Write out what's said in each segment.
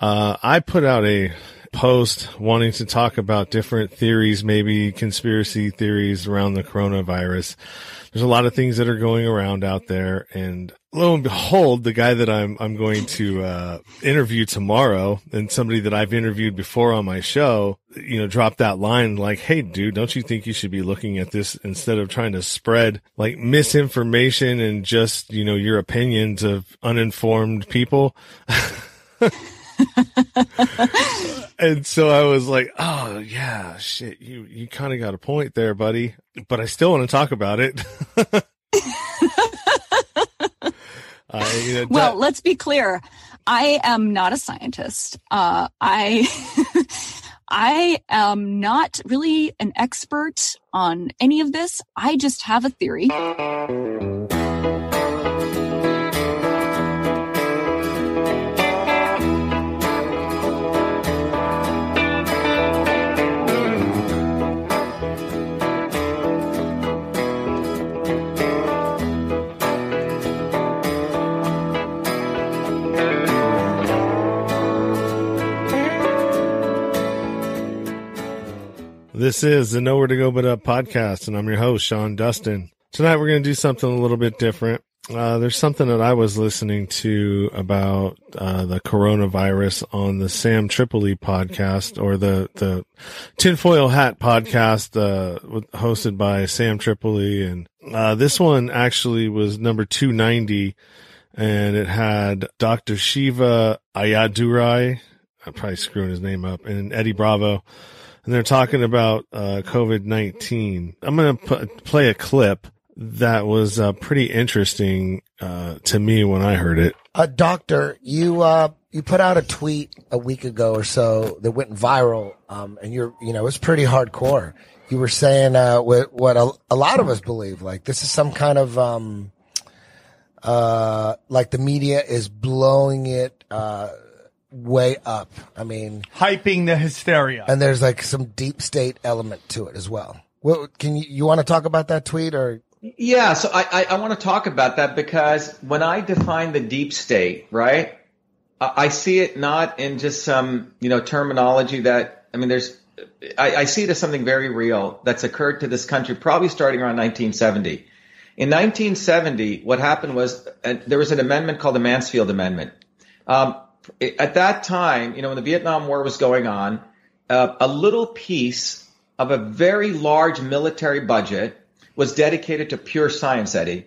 Uh, I put out a post wanting to talk about different theories, maybe conspiracy theories around the coronavirus. There's a lot of things that are going around out there and lo and behold, the guy that I'm, I'm going to, uh, interview tomorrow and somebody that I've interviewed before on my show, you know, dropped that line like, Hey, dude, don't you think you should be looking at this instead of trying to spread like misinformation and just, you know, your opinions of uninformed people? and so I was like, "Oh yeah, shit, you you kind of got a point there, buddy." But I still want to talk about it. uh, you know, well, let's be clear. I am not a scientist. Uh, I I am not really an expert on any of this. I just have a theory. This is the Nowhere to Go But Up podcast, and I'm your host, Sean Dustin. Tonight we're going to do something a little bit different. Uh, there's something that I was listening to about uh, the coronavirus on the Sam Tripoli podcast or the the Tinfoil Hat podcast uh, hosted by Sam Tripoli, and uh, this one actually was number 290, and it had Dr. Shiva Ayyadurai. I'm probably screwing his name up, and Eddie Bravo and they're talking about uh, COVID nineteen. I'm to play a clip that was uh, pretty interesting uh, to me when I heard it. Uh, doctor, you uh, you put out a tweet a week ago or so that went viral, um, and you're you know it's pretty hardcore. You were saying uh, what what a, a, lot of us believe, like this is some kind of um, like the media is blowing it. Way up. I mean, hyping the hysteria. And there's like some deep state element to it as well. Well, can you, you want to talk about that tweet or? Yeah, so I, I, I want to talk about that because when I define the deep state, right, I, I see it not in just some, you know, terminology that, I mean, there's, I, I see it as something very real that's occurred to this country probably starting around 1970. In 1970, what happened was uh, there was an amendment called the Mansfield Amendment. Um, at that time, you know, when the Vietnam War was going on, uh, a little piece of a very large military budget was dedicated to pure science, Eddie,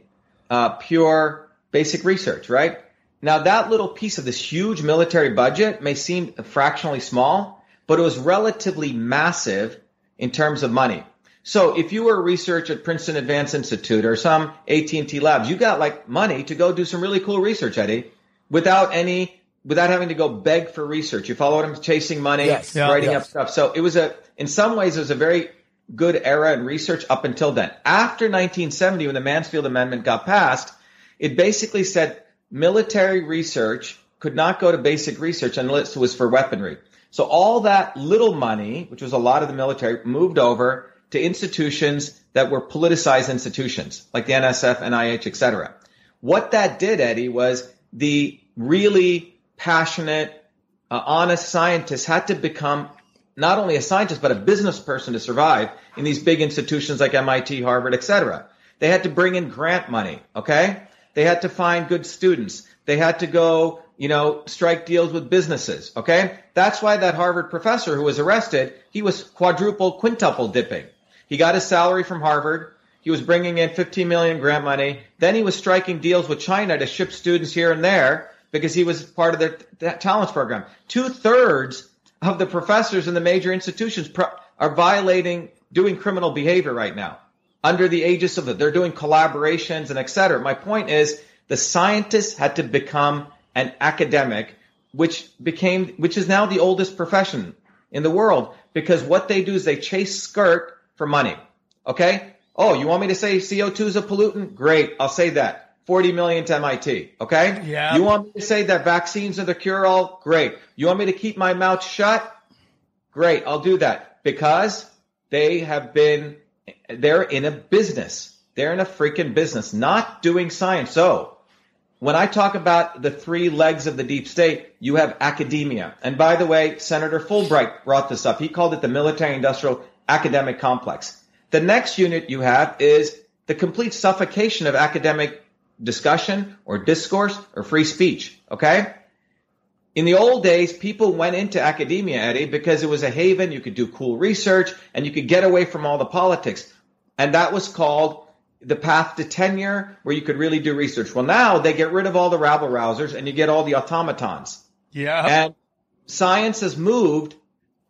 uh, pure basic research, right? Now, that little piece of this huge military budget may seem fractionally small, but it was relatively massive in terms of money. So if you were a research at Princeton Advanced Institute or some AT&T labs, you got like money to go do some really cool research, Eddie, without any without having to go beg for research. You follow what I'm chasing money, yes. yeah, writing yes. up stuff. So it was a, in some ways, it was a very good era in research up until then. After 1970, when the Mansfield Amendment got passed, it basically said military research could not go to basic research unless it was for weaponry. So all that little money, which was a lot of the military, moved over to institutions that were politicized institutions like the NSF, NIH, etc. What that did, Eddie, was the really passionate, uh, honest scientist had to become not only a scientist but a business person to survive in these big institutions like MIT, Harvard, etc. They had to bring in grant money, okay? They had to find good students. They had to go, you know, strike deals with businesses, okay? That's why that Harvard professor who was arrested, he was quadruple, quintuple dipping. He got his salary from Harvard. He was bringing in 15 million grant money. Then he was striking deals with China to ship students here and there because he was part of their talents program. Two thirds of the professors in the major institutions pro- are violating, doing criminal behavior right now under the aegis of it. They're doing collaborations and et cetera. My point is the scientists had to become an academic, which became, which is now the oldest profession in the world because what they do is they chase skirt for money. Okay. Oh, you want me to say CO2 is a pollutant? Great. I'll say that. 40 million to MIT. Okay. Yeah. You want me to say that vaccines are the cure all? Great. You want me to keep my mouth shut? Great. I'll do that because they have been, they're in a business. They're in a freaking business, not doing science. So when I talk about the three legs of the deep state, you have academia. And by the way, Senator Fulbright brought this up. He called it the military industrial academic complex. The next unit you have is the complete suffocation of academic discussion or discourse or free speech. Okay. In the old days, people went into academia, Eddie, because it was a haven. You could do cool research and you could get away from all the politics. And that was called the path to tenure where you could really do research. Well, now they get rid of all the rabble rousers and you get all the automatons. Yeah. And science has moved.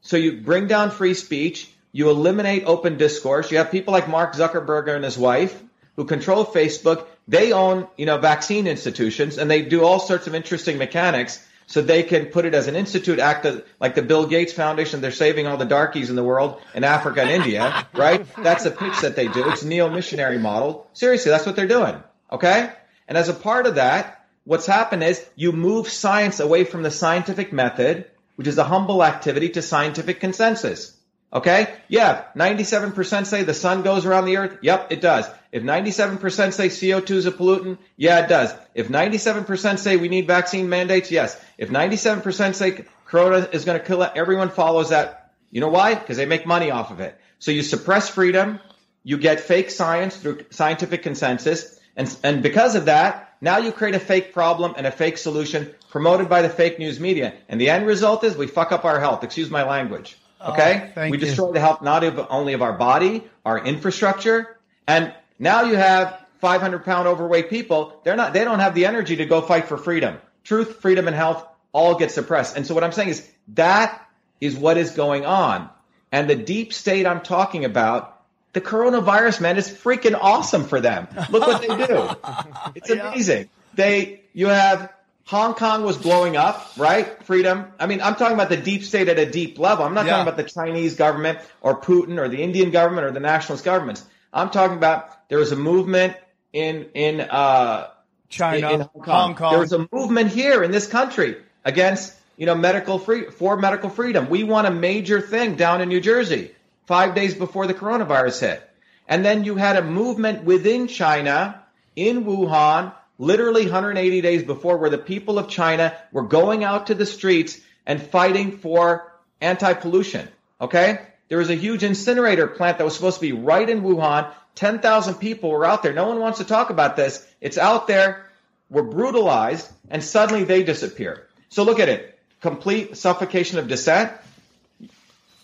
So you bring down free speech. You eliminate open discourse. You have people like Mark Zuckerberg and his wife who control Facebook. They own, you know, vaccine institutions and they do all sorts of interesting mechanics so they can put it as an institute act like the Bill Gates Foundation. They're saving all the darkies in the world in Africa and India, right? That's a pitch that they do. It's a neo-missionary model. Seriously, that's what they're doing. Okay. And as a part of that, what's happened is you move science away from the scientific method, which is a humble activity to scientific consensus. Okay? Yeah, 97% say the sun goes around the earth. Yep, it does. If 97% say CO2 is a pollutant, yeah, it does. If 97% say we need vaccine mandates, yes. If 97% say corona is going to kill it, everyone follows that. You know why? Because they make money off of it. So you suppress freedom, you get fake science through scientific consensus, and, and because of that, now you create a fake problem and a fake solution promoted by the fake news media. And the end result is we fuck up our health. Excuse my language. Okay? Oh, we you. destroy the health not of, only of our body, our infrastructure, and now you have 500 pound overweight people. They're not, they don't have the energy to go fight for freedom. Truth, freedom, and health all get suppressed. And so what I'm saying is that is what is going on. And the deep state I'm talking about, the coronavirus, man, is freaking awesome for them. Look what they do. It's amazing. They, you have Hong Kong was blowing up, right? Freedom. I mean, I'm talking about the deep state at a deep level. I'm not Yeah. talking about the Chinese government or Putin or the Indian government or the nationalist governments. I'm talking about there was a movement in in uh, China, in, in Hong, Kong. There was a movement here in this country against you know medical free for medical freedom. We want a major thing down in New Jersey five days before the coronavirus hit, and then you had a movement within China in Wuhan, literally 180 days before, where the people of China were going out to the streets and fighting for anti-pollution. Okay. There was a huge incinerator plant that was supposed to be right in Wuhan. 10,000 people were out there. No one wants to talk about this. It's out there. We're brutalized and suddenly they disappear. So look at it. Complete suffocation of dissent.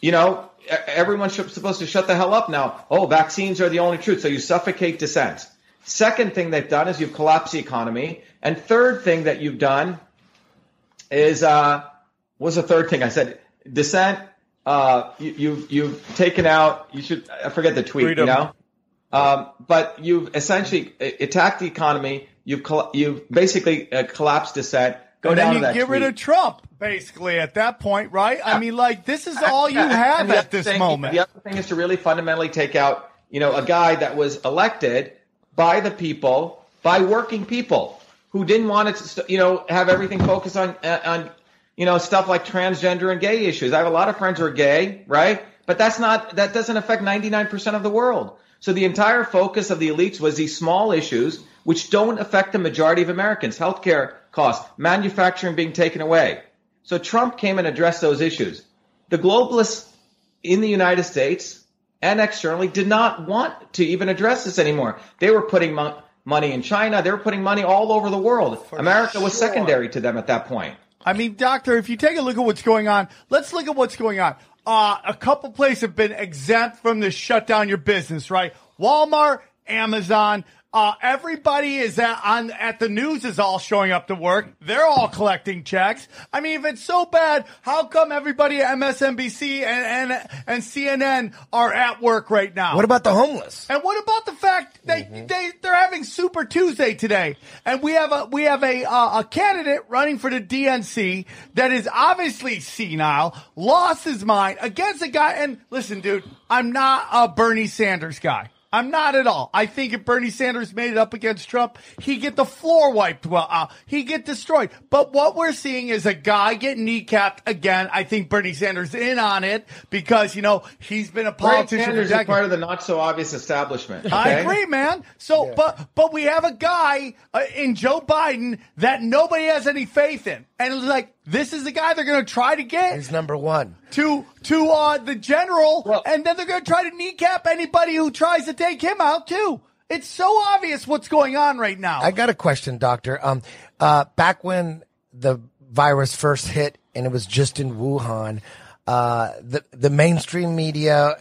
You know, everyone's supposed to shut the hell up now. Oh, vaccines are the only truth. So you suffocate dissent. Second thing they've done is you've collapsed the economy. And third thing that you've done is, uh, was the third thing I said? Dissent. Uh, you, you've, you've taken out, you should, I forget the tweet, Freedom. you know? Um, but you've essentially attacked the economy. You've, coll- you've basically uh, collapsed dissent. Go and down then to you get rid of Trump, basically, at that point, right? I mean, like, this is all you have at this thing- moment. The other thing is to really fundamentally take out, you know, a guy that was elected by the people, by working people who didn't want to, you know, have everything focused on, uh, on, you know, stuff like transgender and gay issues. I have a lot of friends who are gay, right? But that's not, that doesn't affect 99% of the world. So the entire focus of the elites was these small issues which don't affect the majority of Americans. Healthcare costs, manufacturing being taken away. So Trump came and addressed those issues. The globalists in the United States and externally did not want to even address this anymore. They were putting mo- money in China. They were putting money all over the world. America was secondary to them at that point. I mean, doctor, if you take a look at what's going on, let's look at what's going on. Uh, a couple places have been exempt from the shut down your business, right? Walmart, Amazon, uh, everybody is at, on at the news is all showing up to work. They're all collecting checks. I mean, if it's so bad, how come everybody at MSNBC and and, and CNN are at work right now? What about the homeless? And what about the fact they Mm-hmm. they they're having Super Tuesday today, and we have a we have a uh, a candidate running for the DNC that is obviously senile, lost his mind against a guy. And listen, dude, I'm not a Bernie Sanders guy. I'm not at all. I think if Bernie Sanders made it up against Trump, he'd get the floor wiped. Well, uh, he'd get destroyed. But what we're seeing is a guy getting kneecapped again. I think Bernie Sanders in on it because you know he's been a politician. Bernie Sanders is part of the not so obvious establishment. Okay? I agree, man. So, yeah. but but we have a guy uh, in Joe Biden that nobody has any faith in, and it's like this is the guy they're going to try to get. He's number one to to uh, the general, well, and then they're going to try to kneecap anybody who tries to take him out too. It's so obvious what's going on right now. I got a question, doctor. Um, uh, back when the virus first hit and it was just in Wuhan, uh, the the mainstream media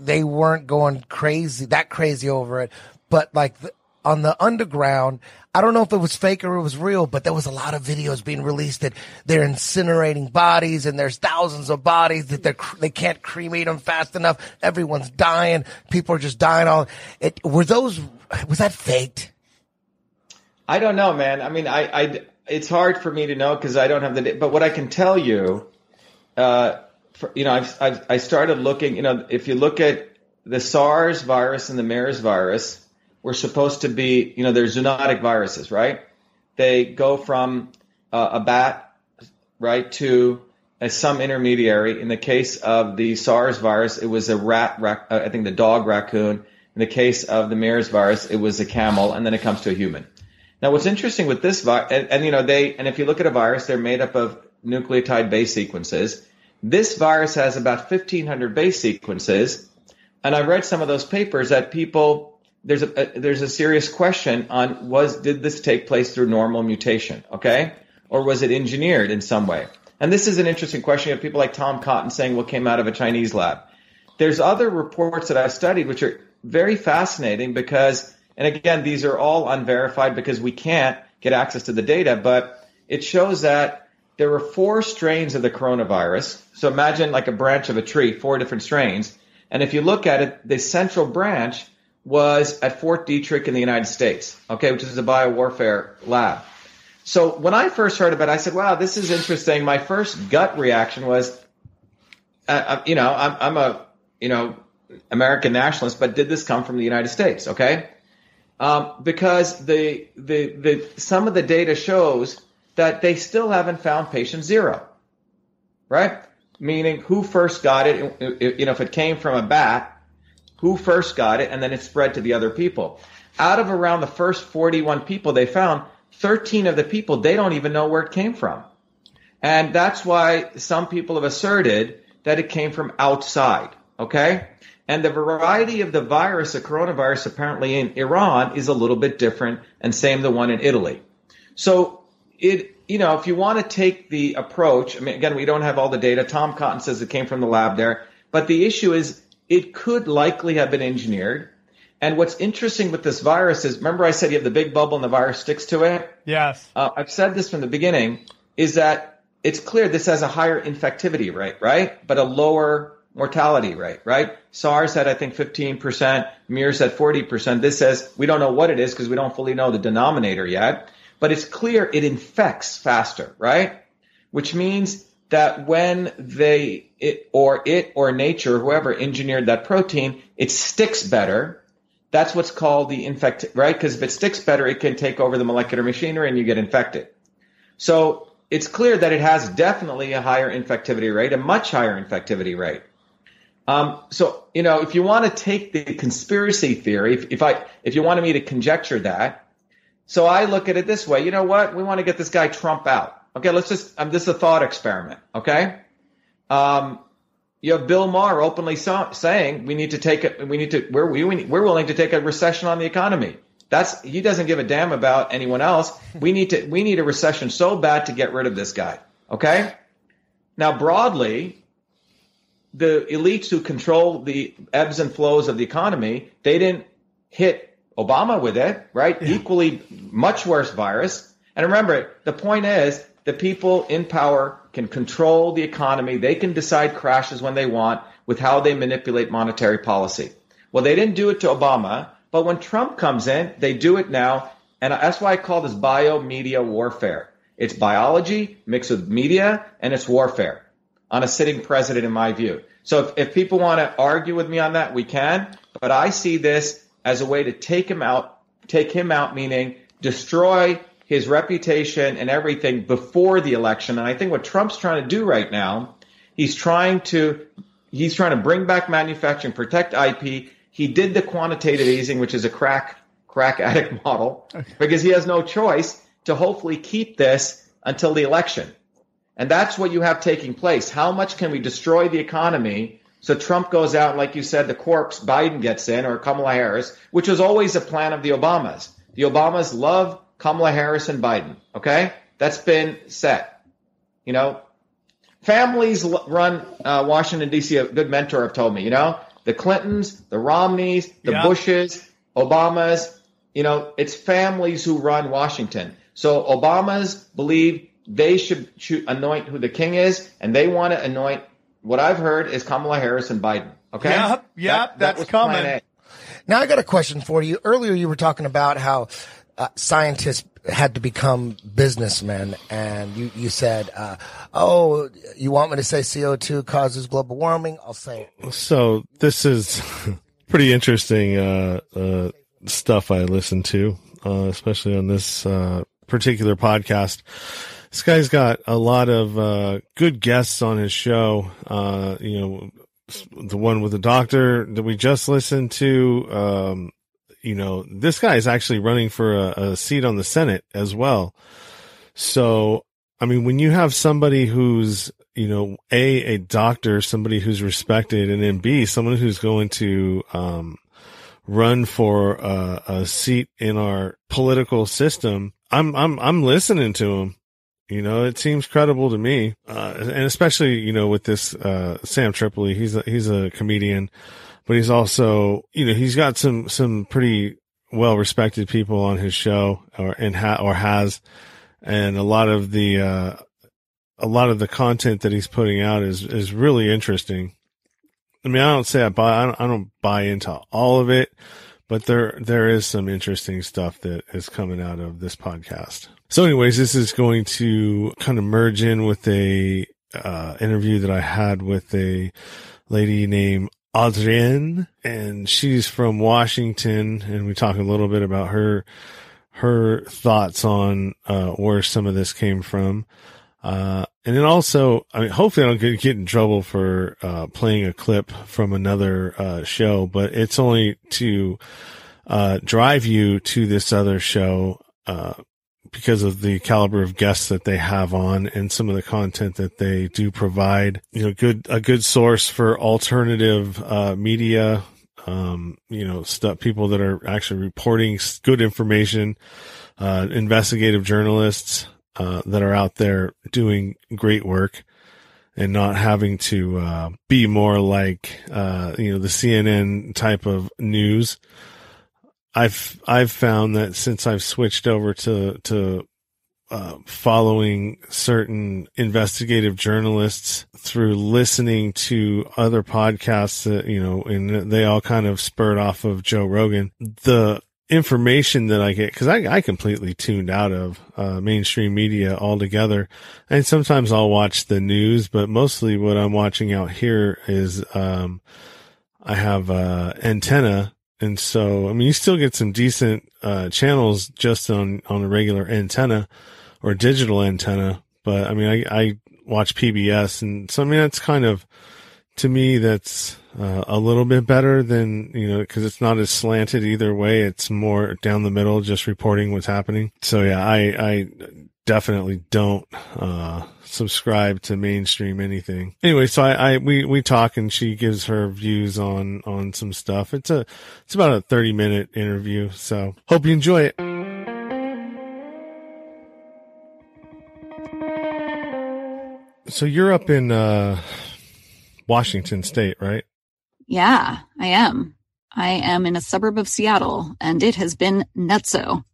they weren't going crazy that crazy over it, but like the, on the underground, I don't know if it was fake or it was real, but there was a lot of videos being released that they're incinerating bodies and there's thousands of bodies that they're, they can't cremate them fast enough. Everyone's dying. People are just dying all, it, were those, was that faked? I don't know, man. I mean, I, I it's hard for me to know because I don't have the, but what I can tell you, uh, for, you know, I've, I've, I started looking, you know, if you look at the SARS virus and the MERS virus, were supposed to be, you know, they're zoonotic viruses, right? They go from uh, a bat, right, to a, some intermediary. In the case of the SARS virus, it was a rat, rac- uh, I think the dog raccoon. In the case of the MERS virus, it was a camel, and then it comes to a human. Now, what's interesting with this virus, and, and you know, they, and if you look at a virus, they're made up of nucleotide base sequences. This virus has about 1500 base sequences. And I've read some of those papers that people there's a, a, there's a serious question on was did this take place through normal mutation, okay, or was it engineered in some way? And this is an interesting question. You have people like Tom Cotton saying what came out of a Chinese lab. There's other reports that I've studied which are very fascinating because, and again, these are all unverified because we can't get access to the data, but it shows that there were four strains of the coronavirus. So imagine like a branch of a tree, four different strains. And if you look at it, the central branch was at Fort Detrick in the United States, okay, which is a biowarfare lab. So when I first heard about it, I said, wow, this is interesting. My first gut reaction was, uh, uh, you know, I'm, I'm, a, you know, American nationalist, but did this come from the United States? Okay. Um, because the, the, the, some of the data shows that they still haven't found patient zero, right? Meaning who first got it, you know, if it came from a bat, who first got it, and then it spread to the other people. Out of around the first 41 people they found, 13 of the people, they don't even know where it came from. And that's why some people have asserted that it came from outside. Okay? And the variety of the virus, the coronavirus apparently in Iran is a little bit different and same the one in Italy. So it, you know, if you want to take the approach, I mean, again, we don't have all the data. Tom Cotton says it came from the lab there, but the issue is it could likely have been engineered. And what's interesting with this virus is, remember I said you have the big bubble and the virus sticks to it? Yes. Uh, I've said this from the beginning, is that it's clear this has a higher infectivity rate, right? But a lower mortality rate, right? SARS had, I think, 15%, MERS had 40%. This says we don't know what it is because we don't fully know the denominator yet, but it's clear it infects faster, right? Which means that when they it or it or nature whoever engineered that protein it sticks better. That's what's called the infect right? Because if it sticks better it can take over the molecular machinery and you get infected. So it's clear that it has definitely a higher infectivity rate a much higher infectivity rate. Um, so you know if you want to take the conspiracy theory if, if i if you wanted me to conjecture that so i look at it this way. You know what? We want to get this guy trump out. Okay, let's just, um, this is a thought experiment. Okay. Um, you have Bill Maher openly so, saying we need to take it, we need to, we're, we, we're willing to take a recession on the economy. That's, he doesn't give a damn about anyone else. We need to, we need a recession so bad to get rid of this guy. Okay. Now, broadly, the elites who control the ebbs and flows of the economy, they didn't hit Obama with it, right? Yeah. Equally much worse virus. And remember, the point is the people in power can control the economy. They can decide crashes when they want with how they manipulate monetary policy. Well, they didn't do it to Obama, but when Trump comes in, they do it now. And that's why I call this bio media warfare. It's biology mixed with media and it's warfare. on a sitting president, in my view. So if, if people want to argue with me on that, we can. But I see this as a way to take him out, take him out, meaning destroy his reputation and everything before the election. And I think what Trump's trying to do right now, he's trying to he's trying to bring back manufacturing, protect IP. He did the quantitative easing, which is a crack crack addict model, okay. because he has no choice to hopefully keep this until the election. And that's what you have taking place. How much can we destroy the economy so Trump goes out, and like you said, the corpse, Biden gets in, or Kamala Harris, which was always a plan of the Obamas. The Obamas love Kamala Harris and Biden. Okay? That's been set. You know, families run uh, Washington, D.C. A good mentor have told me, you know, the Clintons, the Romneys, the yeah. Bushes, Obamas, you know, it's families who run Washington. So Obamas believe they should, should anoint who the king is, and they want to anoint what I've heard is Kamala Harris and Biden. Okay. Yep. Yep. That, that's that coming. Now I got a question for you. Earlier you were talking about how uh, scientists had to become businessmen, and you you said, uh, "Oh, you want me to say CO two causes global warming?" I'll say it. So this is pretty interesting uh, uh, stuff I listen to, uh, especially on this uh, particular podcast. This guy's got a lot of good guests on his show. you know, the one with the doctor that we just listened to. Um, you know, this guy is actually running for a, a seat on the Senate as well. So, I mean, when you have somebody who's, you know, A, a doctor, somebody who's respected, and then B, someone who's going to, um, run for a, a seat in our political system, I'm, I'm, I'm listening to him. You know, it seems credible to me. Uh, and especially, you know, with this, uh, Sam Tripoli, he's a, he's a comedian but he's also, you know, he's got some, some pretty well respected people on his show or, and ha- or has. And a lot of the, uh, a lot of the content that he's putting out is, is really interesting. I mean, I don't say I buy, I don't, I don't buy into all of it, but there, there is some interesting stuff that is coming out of this podcast. So anyways, this is going to kind of merge in with a, uh, interview that I had with a lady named Adrienne, and she's from Washington, and we talk a little bit about her her thoughts on uh, where some of this came from. Uh, and then also, I mean, hopefully I don't get, in trouble for uh, playing a clip from another uh, show, but it's only to uh, drive you to this other show uh, because of the caliber of guests that they have on and some of the content that they do provide. You know, good a good source for alternative uh, media. Um, you know, stuff people that are actually reporting good information. Uh, investigative journalists uh, that are out there doing great work and not having to uh, be more like uh, you know the CNN type of news. I've I've found that since I've switched over to to uh, following certain investigative journalists through listening to other podcasts that you know, and they all kind of spurred off of Joe Rogan. The information that I get, because I, I completely tuned out of uh, mainstream media altogether. And sometimes I'll watch the news, but mostly what I'm watching out here is um, I have uh, antenna and so, I mean, you still get some decent, uh, channels just on, on a regular antenna or digital antenna. But I mean, I, I watch PBS and so, I mean, that's kind of, to me, that's uh, a little bit better than, you know, cause it's not as slanted either way. It's more down the middle, just reporting what's happening. So yeah, I, I definitely don't, uh, subscribe to mainstream anything. Anyway, so I, I, we, we talk and she gives her views on, on some stuff. It's a, it's about a 30 minute interview. So hope you enjoy it. So you're up in, uh, Washington state, right? Yeah, I am. I am in a suburb of Seattle and it has been nutso.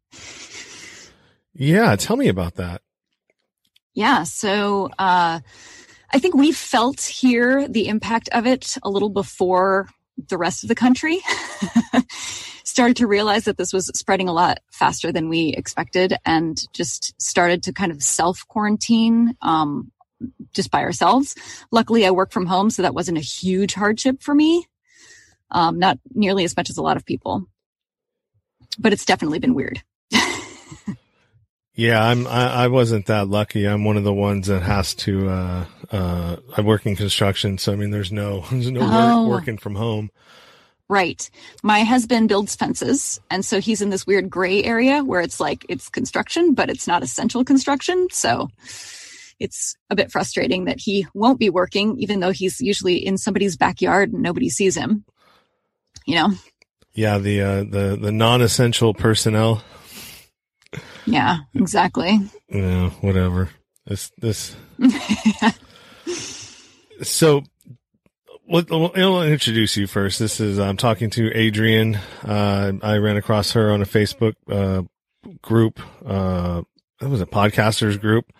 Yeah. Tell me about that. Yeah. So, uh, I think we felt here the impact of it a little before the rest of the country started to realize that this was spreading a lot faster than we expected and just started to kind of self quarantine. Um, just by ourselves. Luckily, I work from home, so that wasn't a huge hardship for me. Um, not nearly as much as a lot of people, but it's definitely been weird. Yeah, I'm. I, I, wasn't that lucky. I'm one of the ones that has to. Uh, uh, I work in construction, so I mean, there's no there's no oh. work, working from home. Right. My husband builds fences. And so he's in this weird gray area where it's like it's construction, but it's not essential construction. So it's a bit frustrating that he won't be working, even though he's usually in somebody's backyard and nobody sees him. You know? Yeah, the uh, the the non-essential personnel. Yeah, exactly. Yeah, whatever. This this. so, let, I'll introduce you first. This is I'm talking to Adrian. Uh, I ran across her on a Facebook uh, group. Uh, it was a podcasters group.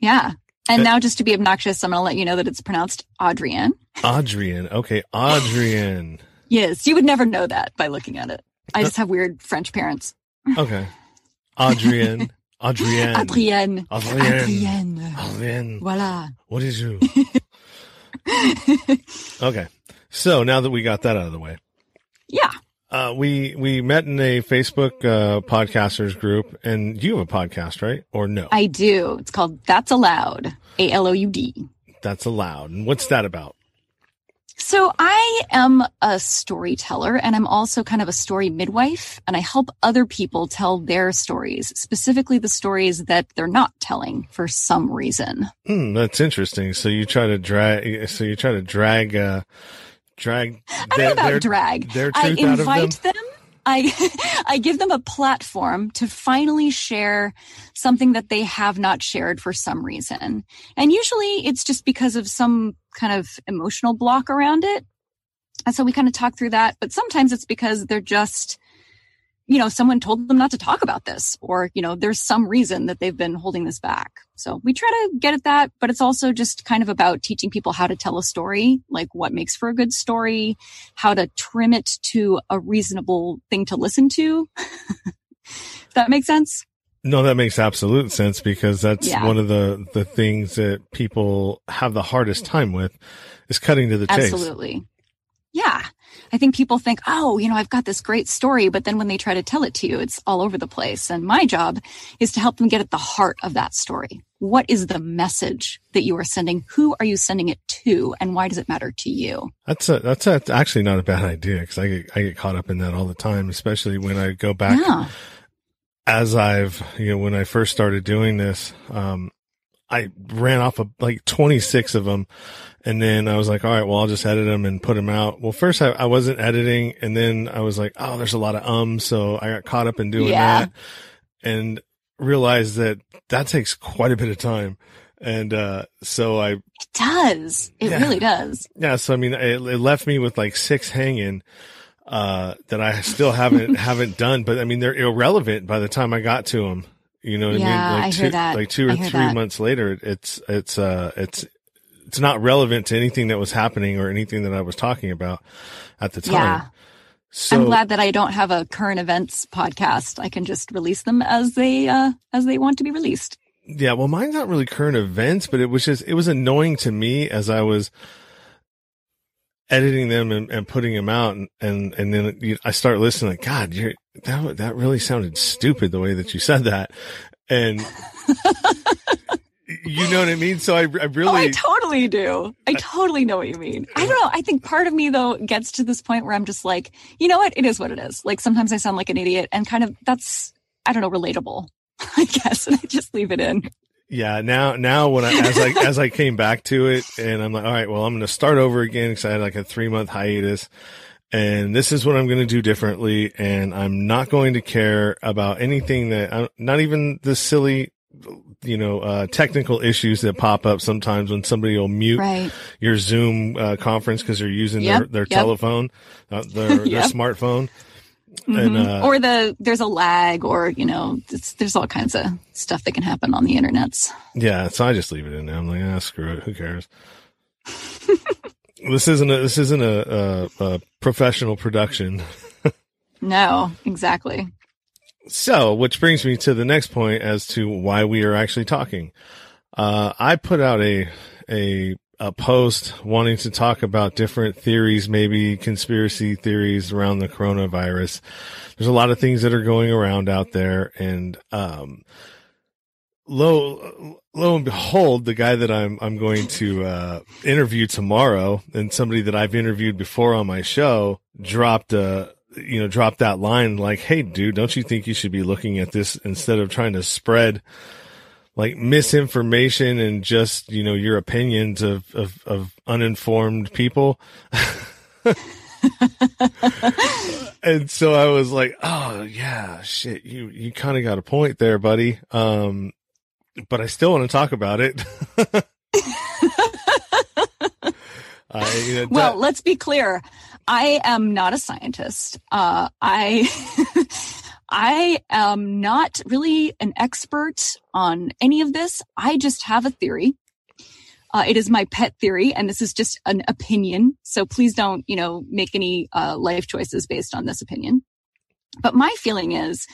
Yeah. And now, just to be obnoxious, I'm going to let you know that it's pronounced Audrienne. Adrienne. Okay. Adrienne. yes. You would never know that by looking at it. I just have weird French parents. okay. Adrienne. Adrienne. Adrienne. Adrienne. Adrienne. Voila. What is you? okay. So now that we got that out of the way. Yeah. Uh, we we met in a Facebook uh, podcasters group, and you have a podcast, right? Or no? I do. It's called That's Aloud. A L O U D. That's aloud. And what's that about? So I am a storyteller and I'm also kind of a story midwife and I help other people tell their stories, specifically the stories that they're not telling for some reason. Hmm, that's interesting. So you try to drag, so you try to drag, uh, drag. I don't know about their, drag. Their truth I invite them. them I I give them a platform to finally share something that they have not shared for some reason. And usually it's just because of some kind of emotional block around it. And so we kind of talk through that, but sometimes it's because they're just you know, someone told them not to talk about this or, you know, there's some reason that they've been holding this back. So we try to get at that, but it's also just kind of about teaching people how to tell a story, like what makes for a good story, how to trim it to a reasonable thing to listen to. that makes sense? No, that makes absolute sense because that's yeah. one of the, the things that people have the hardest time with is cutting to the chase. Absolutely. Yeah. I think people think, oh, you know, I've got this great story, but then when they try to tell it to you, it's all over the place. And my job is to help them get at the heart of that story. What is the message that you are sending? Who are you sending it to? And why does it matter to you? That's a, that's a, actually not a bad idea because I get, I get caught up in that all the time, especially when I go back. Yeah. As I've, you know, when I first started doing this, um, I ran off of like 26 of them and then I was like, all right, well, I'll just edit them and put them out. Well, first I, I wasn't editing and then I was like, oh, there's a lot of ums. So I got caught up in doing yeah. that and realized that that takes quite a bit of time. And, uh, so I, it does. It yeah, really does. Yeah. So, I mean, it, it left me with like six hanging, uh, that I still haven't, haven't done, but I mean, they're irrelevant by the time I got to them. You know what yeah, I mean? Like I two, that. like two or three that. months later, it's, it's, uh, it's, it's not relevant to anything that was happening or anything that I was talking about at the time. Yeah. So, I'm glad that I don't have a current events podcast. I can just release them as they uh, as they want to be released. Yeah, well, mine's not really current events, but it was just it was annoying to me as I was editing them and, and putting them out, and and, and then you, I start listening. Like, God, you're that that really sounded stupid the way that you said that, and you know what I mean? So I, I really, oh, I totally do. I totally know what you mean. I don't know. I think part of me though gets to this point where I'm just like, you know what? It is what it is. Like sometimes I sound like an idiot and kind of that's, I don't know, relatable, I guess. And I just leave it in. Yeah. Now, now when I, as I, as I came back to it and I'm like, all right, well, I'm going to start over again because I had like a three month hiatus and this is what I'm going to do differently. And I'm not going to care about anything that I'm not even the silly you know, uh, technical issues that pop up sometimes when somebody will mute right. your Zoom uh, conference because they're using yep, their, their yep. telephone, uh, their, yep. their smartphone. Mm-hmm. And, uh, or the there's a lag, or you know, there's all kinds of stuff that can happen on the internets. Yeah, so I just leave it in there. I'm like, ah, screw it. Who cares? this isn't a this isn't a, a, a professional production. no, exactly. So, which brings me to the next point as to why we are actually talking. Uh, I put out a, a, a post wanting to talk about different theories, maybe conspiracy theories around the coronavirus. There's a lot of things that are going around out there and, um, lo, lo and behold, the guy that I'm, I'm going to, uh, interview tomorrow and somebody that I've interviewed before on my show dropped a, you know, drop that line like, Hey, dude, don't you think you should be looking at this instead of trying to spread like misinformation and just, you know, your opinions of, of, of uninformed people. and so I was like, Oh yeah, shit. You, you kind of got a point there, buddy. Um, but I still want to talk about it. you know, well, let's be clear. I am not a scientist. Uh, I I am not really an expert on any of this. I just have a theory. Uh, it is my pet theory, and this is just an opinion. So please don't, you know, make any uh, life choices based on this opinion. But my feeling is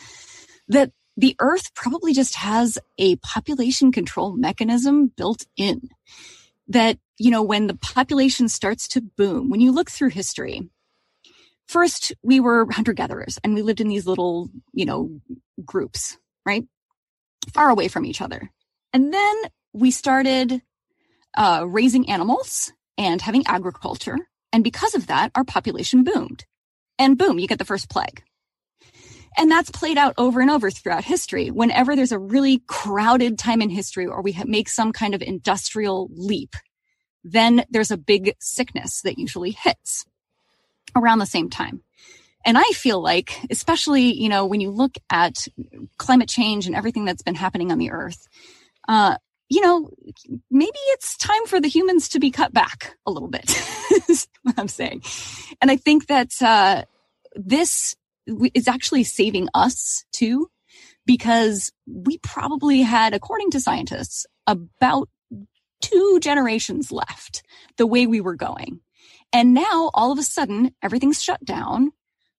that the Earth probably just has a population control mechanism built in. That you know, when the population starts to boom, when you look through history, first we were hunter gatherers and we lived in these little, you know, groups, right? Far away from each other. And then we started uh, raising animals and having agriculture. And because of that, our population boomed. And boom, you get the first plague. And that's played out over and over throughout history. Whenever there's a really crowded time in history or we make some kind of industrial leap, then there's a big sickness that usually hits around the same time. And I feel like, especially, you know, when you look at climate change and everything that's been happening on the earth, uh, you know, maybe it's time for the humans to be cut back a little bit, is what I'm saying. And I think that, uh, this is actually saving us too, because we probably had, according to scientists, about two generations left the way we were going. And now all of a sudden everything's shut down.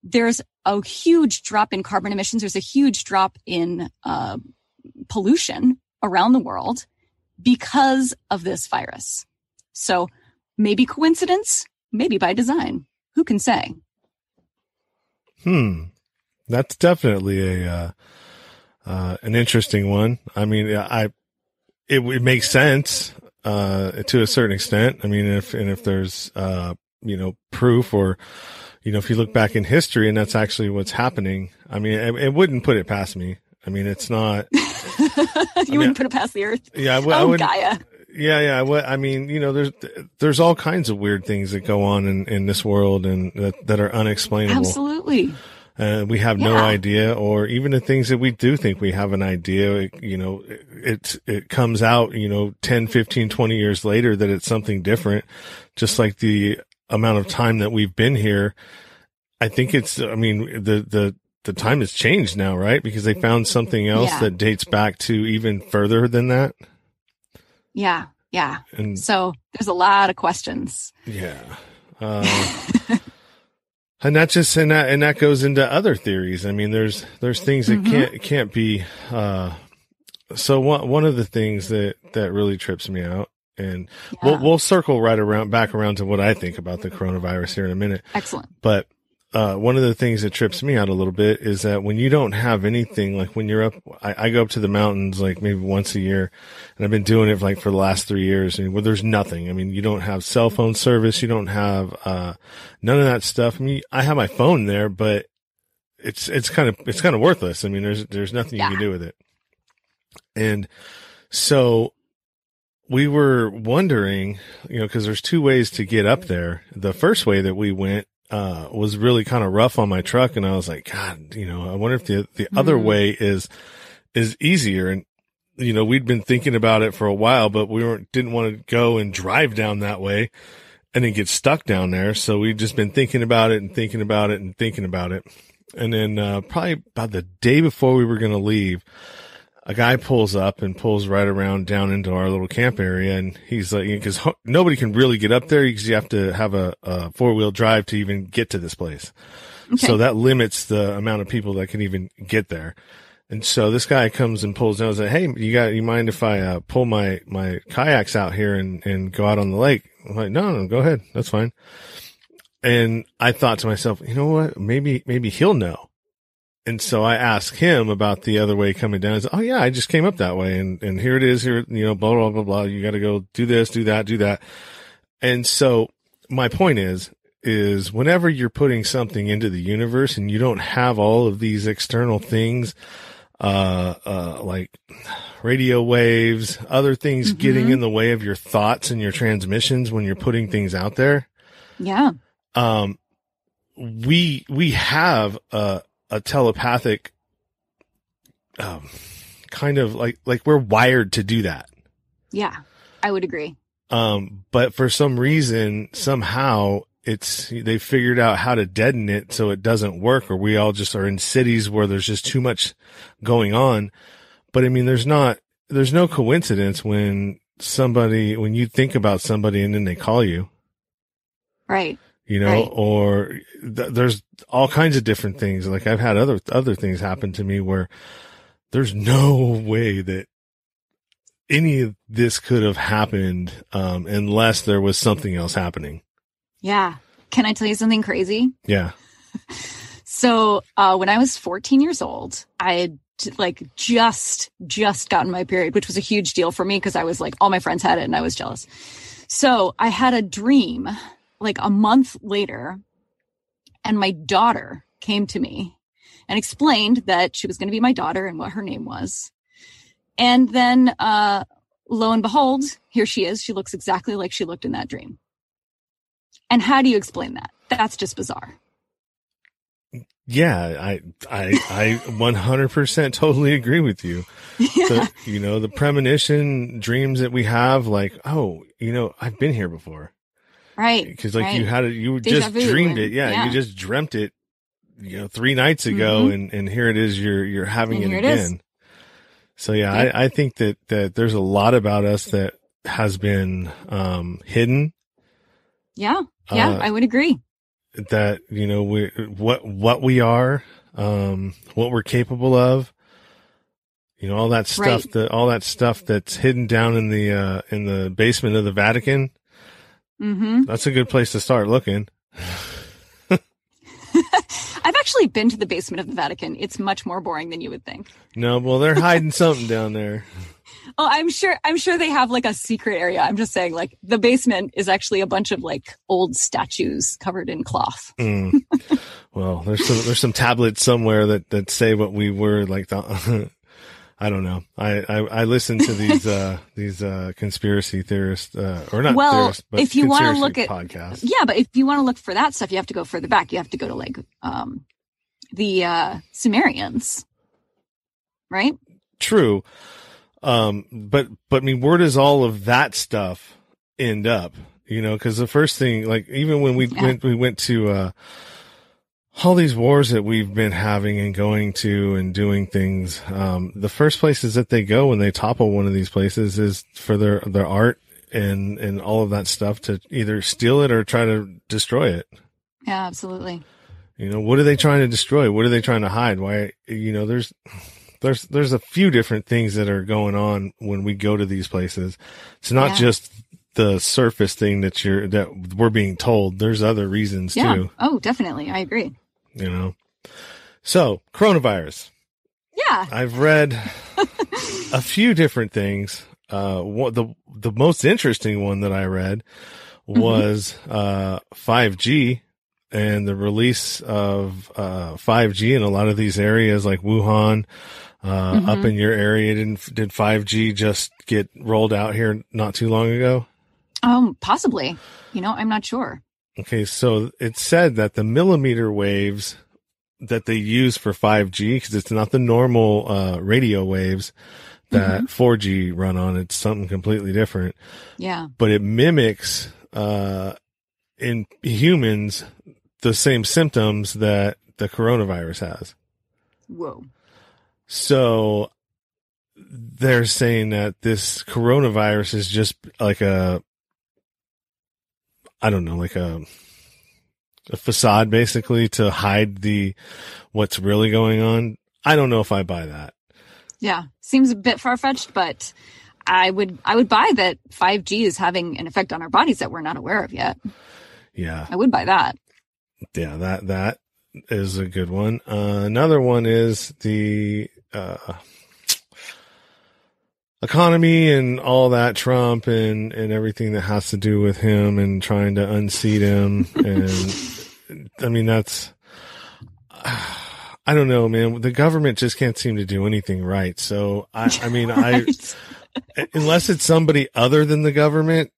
There's a huge drop in carbon emissions. There's a huge drop in uh, pollution around the world because of this virus. So maybe coincidence, maybe by design. Who can say? Hmm. That's definitely a, uh, uh, an interesting one. I mean, I, it, it makes sense uh, to a certain extent. I mean, if, and if there's, uh, you know, proof or, you know, if you look back in history and that's actually what's happening, I mean, it, it wouldn't put it past me. I mean, it's not. you I mean, wouldn't put it past the earth. Yeah, I, w- oh, I would. Gaia. Yeah, yeah. What I mean, you know, there's there's all kinds of weird things that go on in, in this world and that, that are unexplainable. Absolutely uh, we have yeah. no idea, or even the things that we do think we have an idea, it, you know, it, it comes out, you know, 10, 15, 20 years later that it's something different, just like the amount of time that we've been here. I think it's, I mean, the, the, the time has changed now, right? Because they found something else yeah. that dates back to even further than that. Yeah. Yeah. And so there's a lot of questions. Yeah. Uh, and that just and that and that goes into other theories. I mean, there's there's things that mm-hmm. can't can't be. Uh, so one one of the things that that really trips me out, and yeah. we'll we'll circle right around back around to what I think about the coronavirus here in a minute. Excellent. But uh, one of the things that trips me out a little bit is that when you don't have anything, like when you're up, I, I, go up to the mountains like maybe once a year and I've been doing it like for the last three years and where there's nothing. I mean, you don't have cell phone service. You don't have, uh, none of that stuff. I mean, I have my phone there, but it's, it's kind of, it's kind of worthless. I mean, there's, there's nothing yeah. you can do with it. And so we were wondering, you know, cause there's two ways to get up there. The first way that we went uh, was really kind of rough on my truck. And I was like, God, you know, I wonder if the, the mm-hmm. other way is, is easier. And, you know, we'd been thinking about it for a while, but we weren't, didn't want to go and drive down that way and then get stuck down there. So we'd just been thinking about it and thinking about it and thinking about it. And then, uh, probably about the day before we were going to leave, a guy pulls up and pulls right around down into our little camp area. And he's like, because nobody can really get up there because you have to have a, a four wheel drive to even get to this place. Okay. So that limits the amount of people that can even get there. And so this guy comes and pulls down and says, Hey, you got, you mind if I, uh, pull my, my kayaks out here and, and go out on the lake? I'm like, no, no, go ahead. That's fine. And I thought to myself, you know what? Maybe, maybe he'll know. And so I asked him about the other way coming down. Said, oh yeah, I just came up that way and, and here it is here, you know, blah, blah, blah, blah. You got to go do this, do that, do that. And so my point is, is whenever you're putting something into the universe and you don't have all of these external things, uh, uh, like radio waves, other things mm-hmm. getting in the way of your thoughts and your transmissions when you're putting things out there. Yeah. Um, we, we have a, a telepathic, um, kind of like, like we're wired to do that. Yeah. I would agree. Um, but for some reason, somehow it's, they figured out how to deaden it so it doesn't work or we all just are in cities where there's just too much going on. But I mean, there's not, there's no coincidence when somebody, when you think about somebody and then they call you. Right. You know, right. or th- there's all kinds of different things. Like I've had other, other things happen to me where there's no way that any of this could have happened, um, unless there was something else happening. Yeah. Can I tell you something crazy? Yeah. so, uh, when I was 14 years old, I had like just just gotten my period which was a huge deal for me because i was like all my friends had it and i was jealous so i had a dream like a month later and my daughter came to me and explained that she was going to be my daughter and what her name was and then uh lo and behold here she is she looks exactly like she looked in that dream and how do you explain that that's just bizarre yeah, I, I, I 100% totally agree with you. Yeah. The, you know, the premonition dreams that we have, like, oh, you know, I've been here before. Right. Cause like right. you had it, you Deja just dreamed it. Yeah, yeah, You just dreamt it, you know, three nights ago mm-hmm. and, and here it is. You're, you're having and it again. It so yeah, yeah, I, I think that, that there's a lot about us that has been, um, hidden. Yeah. Yeah. Uh, I would agree that you know we what what we are, um, what we're capable of. You know all that stuff right. that all that stuff that's hidden down in the uh, in the basement of the Vatican. Mm-hmm. That's a good place to start looking. I've actually been to the basement of the Vatican. It's much more boring than you would think. No, well, they're hiding something down there. Oh, I'm sure. I'm sure they have like a secret area. I'm just saying, like the basement is actually a bunch of like old statues covered in cloth. Mm. well, there's some there's some tablets somewhere that that say what we were like. The, I don't know. I, I, I listen to these uh these uh conspiracy theorists uh or not well, theorists, but if you want to look at podcasts. Yeah, but if you want to look for that stuff, you have to go further back. You have to go to like um the uh Sumerians. Right? True. Um, but, but I mean, where does all of that stuff end up? You know, cause the first thing, like even when we yeah. went, we went to, uh, all these wars that we've been having and going to and doing things, um, the first places that they go when they topple one of these places is for their, their art and, and all of that stuff to either steal it or try to destroy it. Yeah, absolutely. You know, what are they trying to destroy? What are they trying to hide? Why, you know, there's, there's there's a few different things that are going on when we go to these places. It's not yeah. just the surface thing that you're that we're being told. There's other reasons yeah. too. Oh, definitely. I agree. You know. So, coronavirus. Yeah. I've read a few different things. Uh what the the most interesting one that I read mm-hmm. was mm-hmm. uh 5G and the release of uh 5G in a lot of these areas like Wuhan uh, mm-hmm. up in your area? Didn't did 5G just get rolled out here not too long ago? Um, possibly. You know, I'm not sure. Okay, so it said that the millimeter waves that they use for 5G, because it's not the normal uh, radio waves that mm-hmm. 4G run on. It's something completely different. Yeah. But it mimics uh, in humans the same symptoms that the coronavirus has. Whoa. So they're saying that this coronavirus is just like a, I don't know, like a, a facade basically to hide the, what's really going on. I don't know if I buy that. Yeah, seems a bit far fetched, but I would I would buy that 5G is having an effect on our bodies that we're not aware of yet. Yeah, I would buy that. Yeah, that that is a good one. Uh, another one is the uh, economy and all that Trump and and everything that has to do with him and trying to unseat him and I mean that's I don't know, man. The government just can't seem to do anything right. So I, I mean, right. I unless it's somebody other than the government.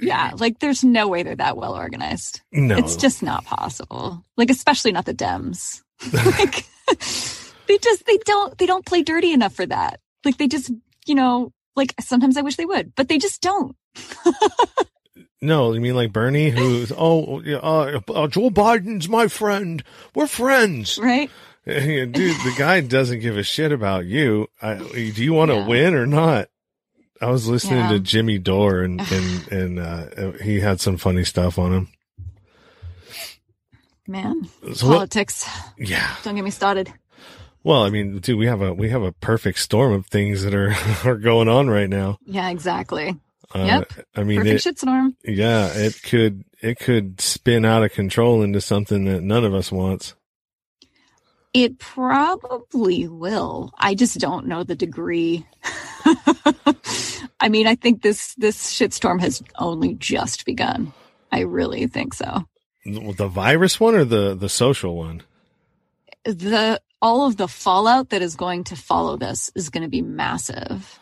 Yeah, like there's no way they're that well organized. No, it's just not possible. Like especially not the Dems. like they just they don't they don't play dirty enough for that. Like they just you know like sometimes I wish they would, but they just don't. No, you mean like Bernie, who's oh, uh, uh, Joe Biden's my friend. We're friends, right? Dude, the guy doesn't give a shit about you. I, do you want to yeah. win or not? I was listening yeah. to Jimmy Dore and and and uh, he had some funny stuff on him. Man, so politics. What, yeah, don't get me started. Well, I mean, dude, we have a we have a perfect storm of things that are are going on right now. Yeah, exactly. Uh, yep. I mean, perfect it, shitstorm. Yeah, it could it could spin out of control into something that none of us wants. It probably will. I just don't know the degree. I mean, I think this this shitstorm has only just begun. I really think so. The virus one or the the social one? The all of the fallout that is going to follow this is going to be massive.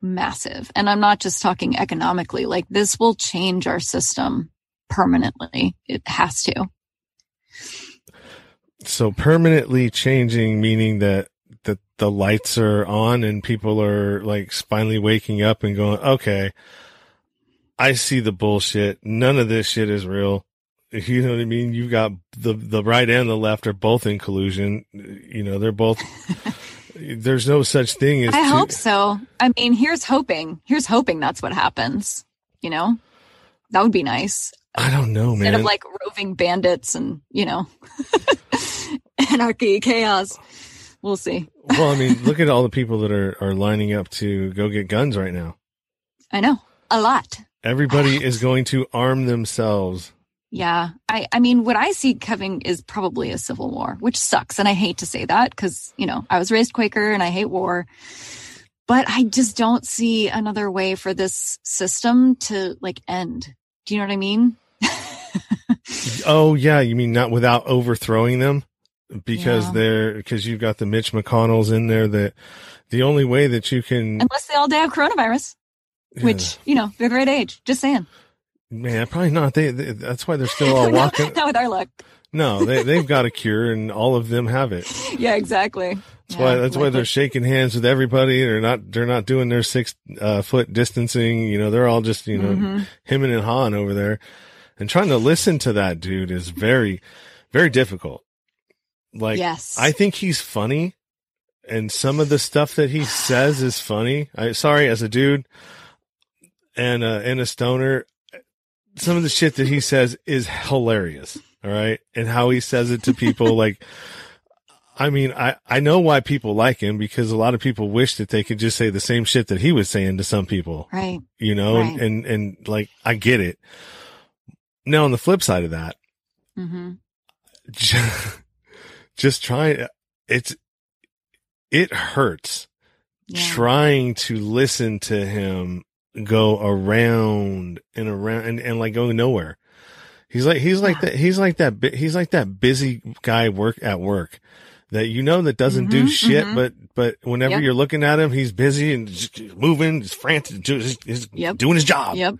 Massive. And I'm not just talking economically. Like this will change our system permanently. It has to so permanently changing meaning that that the lights are on and people are like finally waking up and going, okay, I see the bullshit. None of this shit is real. You know what I mean? You've got the the right and the left are both in collusion. You know, they're both. there's no such thing as. I two- hope so. I mean, here's hoping. Here's hoping that's what happens. You know, that would be nice. I don't know, man. Instead of like roving bandits and, you know, anarchy, chaos. We'll see. well, I mean, look at all the people that are, are lining up to go get guns right now. I know. A lot. Everybody is going to arm themselves. Yeah. I, I mean, what I see coming is probably a civil war, which sucks. And I hate to say that because, you know, I was raised Quaker and I hate war. But I just don't see another way for this system to like end. Do you know what I mean? oh yeah, you mean not without overthrowing them? Because yeah. they're because you've got the Mitch McConnells in there that the only way that you can unless they all die of coronavirus, yeah. which you know they're the right age. Just saying. Man, probably not. They, they that's why they're still all walking. not, not with our luck. No, they they've got a cure, and all of them have it. Yeah, exactly. That's yeah, why that's why they're shaking hands with everybody. They're not they're not doing their six uh, foot distancing. You know, they're all just you know mm-hmm. him and Han over there and trying to listen to that dude is very, very difficult. Like, yes. I think he's funny and some of the stuff that he says is funny. I, sorry, as a dude and, uh, and a stoner, some of the shit that he says is hilarious. All right. And how he says it to people like, I mean, I, I know why people like him because a lot of people wish that they could just say the same shit that he was saying to some people. Right. You know, right. and, and, and like, I get it. Now, on the flip side of that, mm-hmm. just, just trying, it's, it hurts yeah. trying to listen to him go around and around and, and like going nowhere. He's like, he's like yeah. that, he's like that, he's like that busy guy work at work that you know that doesn't mm-hmm, do shit, mm-hmm. but, but whenever yep. you're looking at him, he's busy and just moving, he's frantic, just, he's yep. doing his job. Yep.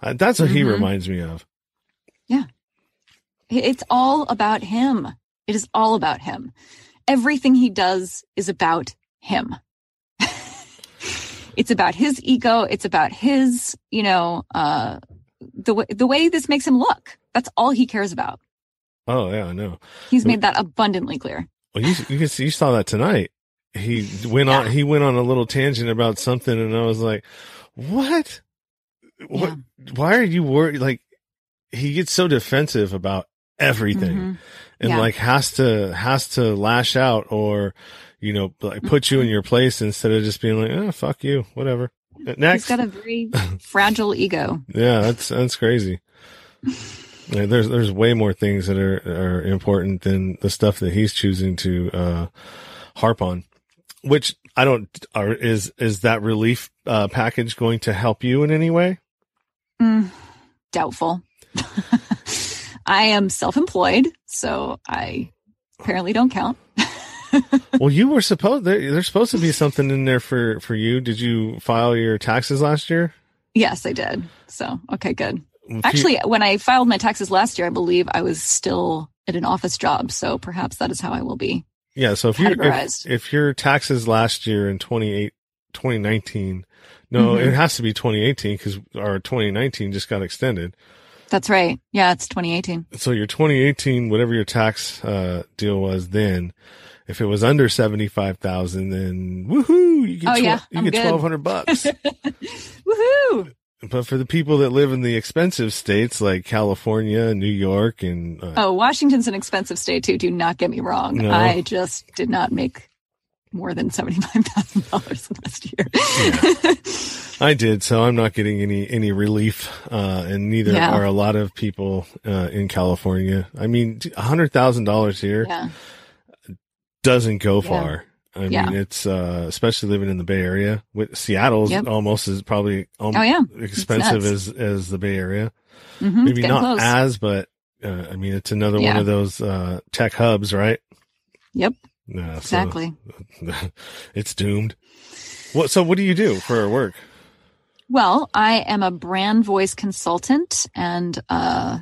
Uh, that's what mm-hmm. he reminds me of. Yeah. It's all about him. It is all about him. Everything he does is about him. It's about his ego. It's about his, you know, uh, the way, the way this makes him look. That's all he cares about. Oh yeah, I know. He's made that abundantly clear. Well, you, you, see, you saw that tonight. He went yeah. on, he went on a little tangent about something and I was like, what? What? Yeah. Why are you worried? Like, he gets so defensive about everything mm-hmm. and yeah. like has to has to lash out or you know, like put you in your place instead of just being like, oh, fuck you, whatever. Next. He's got a very fragile ego. Yeah, that's, that's crazy. there's, there's way more things that are, are important than the stuff that he's choosing to, uh, harp on, which I don't, are, is, is that relief, uh, package going to help you in any way? Mm, doubtful. I am self-employed, so I apparently don't count. well, you were supposed there, there's supposed to be something in there for for you. Did you file your taxes last year? Yes, I did. So, okay, good. If Actually, you, when I filed my taxes last year, I believe I was still at an office job, so perhaps that is how I will be. Yeah, so if you if, if your taxes last year in 28 2019, no, mm-hmm. it has to be 2018 cuz our 2019 just got extended. That's right. Yeah, it's 2018. So your 2018 whatever your tax uh, deal was then if it was under 75,000, then woohoo, you get, oh, yeah, you get 1200 bucks. woohoo. But for the people that live in the expensive states like California, New York, and uh, oh, Washington's an expensive state too. Do not get me wrong. No. I just did not make more than seventy five thousand dollars last year. yeah. I did, so I'm not getting any any relief, uh, and neither yeah. are a lot of people uh, in California. I mean, a hundred thousand dollars here. Yeah doesn't go far. I yeah. mean, it's, uh, especially living in the Bay Area with Seattle's yep. almost as probably um, oh, yeah. expensive as, as the Bay Area. Mm-hmm, Maybe not close. as, but, uh, I mean, it's another yeah. one of those, uh, tech hubs, right? Yep. Yeah, exactly. So it's doomed. What, so what do you do for work? Well, I am a brand voice consultant and, uh,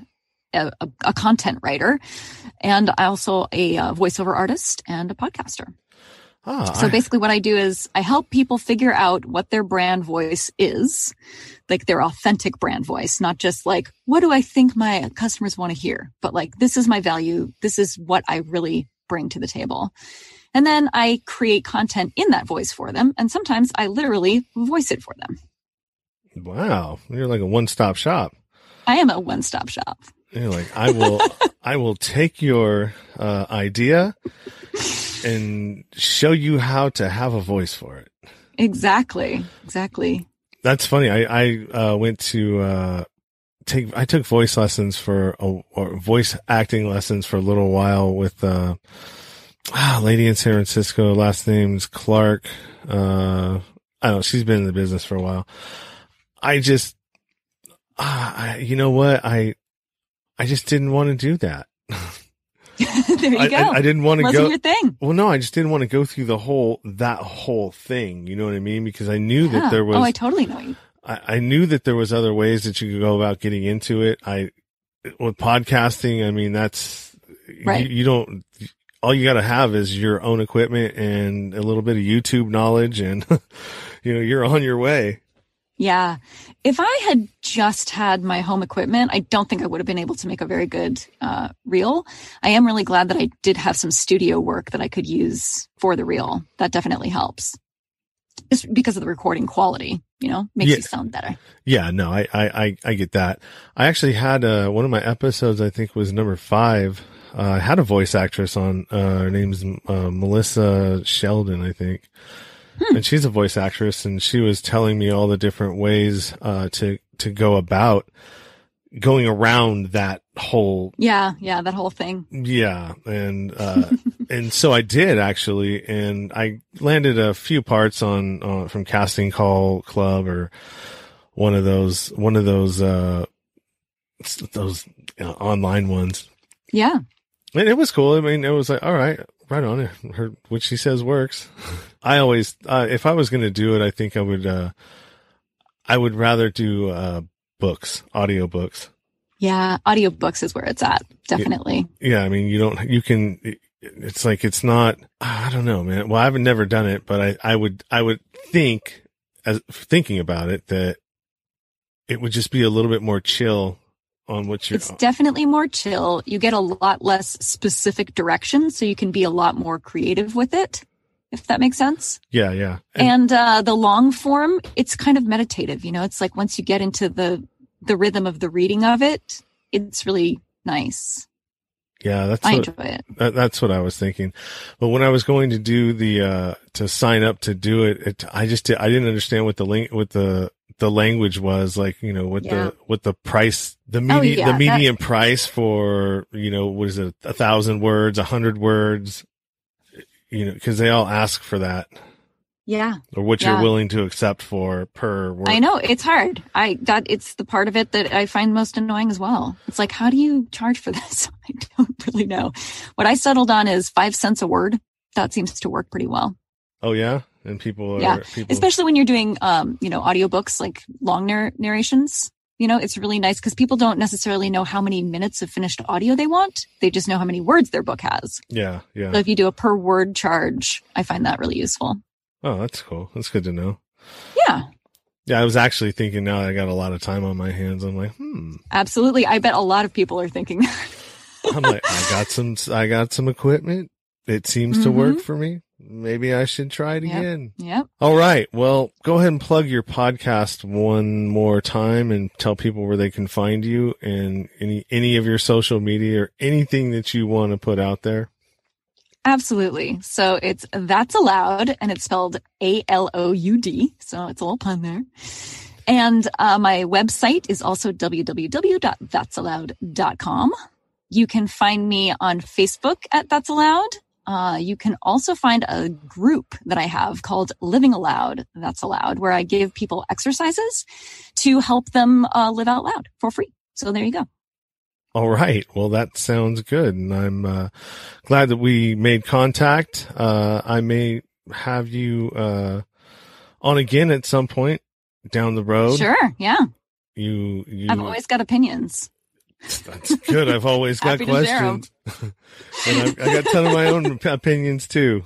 a, a, content writer, and I also a, a, voiceover artist and a podcaster. Oh, so basically, what I do is I help people figure out what their brand voice is, like their authentic brand voice, not just like, what do I think my customers want to hear, but like, this is my value. This is what I really bring to the table. And then I create content in that voice for them. And sometimes I literally voice it for them. Wow. You're like a one stop shop. I am a one stop shop. You're like, I will, I will take your uh, idea and show you how to have a voice for it. Exactly. Exactly. That's funny. I, I uh, went to uh, take, I took voice lessons for, a, or voice acting lessons for a little while with uh, ah, lady in San Francisco. Last name's Clark. Uh, I don't know. She's been in the business for a while. I just, uh, I, you know what? I, I just didn't want to do that. there you I, go. I, I didn't want to go. Your thing. Well, no, I just didn't want to go through the whole that whole thing. You know what I mean? Because I knew yeah. that there oh, was. Oh, I totally know you. I, I knew that there was other ways that you could go about getting into it. I with podcasting. I mean, that's right. you, you don't. All you got to have is your own equipment and a little bit of YouTube knowledge, and you know you're on your way. Yeah. If I had just had my home equipment, I don't think I would have been able to make a very good uh, reel. I am really glad that I did have some studio work that I could use for the reel. That definitely helps. Just because of the recording quality, you know, makes yeah. you sound better. Yeah, no, I, I, I get that. I actually had, uh, one of my episodes, I think was number five. Uh, I had a voice actress on, uh, her name's, uh, Melissa Sheldon, I think. Hmm. And she's a voice actress and she was telling me all the different ways, uh, to, to go about going around that whole. Yeah. Yeah. That whole thing. Yeah. And, uh, and so I did actually, and I landed a few parts on, uh, from casting call club or one of those, one of those, uh, those uh, online ones. Yeah. And it was cool. I mean, it was like, all right, right on. Her, what she says works. I always, uh, if I was going to do it, I think I would, uh, I would rather do, uh, books, audio books. Yeah. Audiobooks is where it's at. Definitely. Yeah. I mean, you don't, you can, it's like, it's not, I don't know, man. Well, I've never done it, but I, I would, I would think as thinking about it that it would just be a little bit more chill on what you're. It's definitely more chill. You get a lot less specific direction, so you can be a lot more creative with it. If that makes sense. Yeah, yeah. And, and uh, the long form, it's kind of meditative. You know, it's like once you get into the the rhythm of the reading of it, it's really nice. Yeah, that's I what, enjoy it. That, that's what I was thinking. But when I was going to do the uh to sign up to do it, it I just did, I didn't understand what the link what the the language was like, you know, what yeah. the what the price the median oh, yeah, the median price for, you know, what is it, a thousand words, a hundred words, you know, because they all ask for that. Yeah. Or what yeah. you're willing to accept for per word. I know it's hard. I that it's the part of it that I find most annoying as well. It's like, how do you charge for this? I don't really know. What I settled on is five cents a word. That seems to work pretty well. Oh yeah, and people are yeah, people... especially when you're doing um you know audiobooks like long narr- narrations. You know, it's really nice because people don't necessarily know how many minutes of finished audio they want. They just know how many words their book has. Yeah, yeah. So if you do a per word charge, I find that really useful. Oh, that's cool. That's good to know. Yeah. Yeah, I was actually thinking now I got a lot of time on my hands. I'm like, hmm. Absolutely. I bet a lot of people are thinking that. I'm like, I got some, I got some equipment. It seems mm-hmm. to work mm-hmm. for me. Maybe I should try it yep. again. Yep. All right. Well, go ahead and plug your podcast one more time and tell people where they can find you and any, any of your social media or anything that you want to put out there. Absolutely. So it's That's Aloud, and it's spelled A L O U D. So it's a little pun there. And uh, my website is also www.that'saloud.com. You can find me on Facebook at That's Aloud. Uh, you can also find a group that I have called Living Aloud. That's Aloud, where I give people exercises to help them uh, live out loud for free. So there you go. All right. Well, that sounds good. And I'm uh, glad that we made contact. Uh, I may have you uh, on again at some point down the road. Sure. Yeah. You, you I've always got opinions. That's good. I've always got questions. and I've, I got a ton of my own opinions too.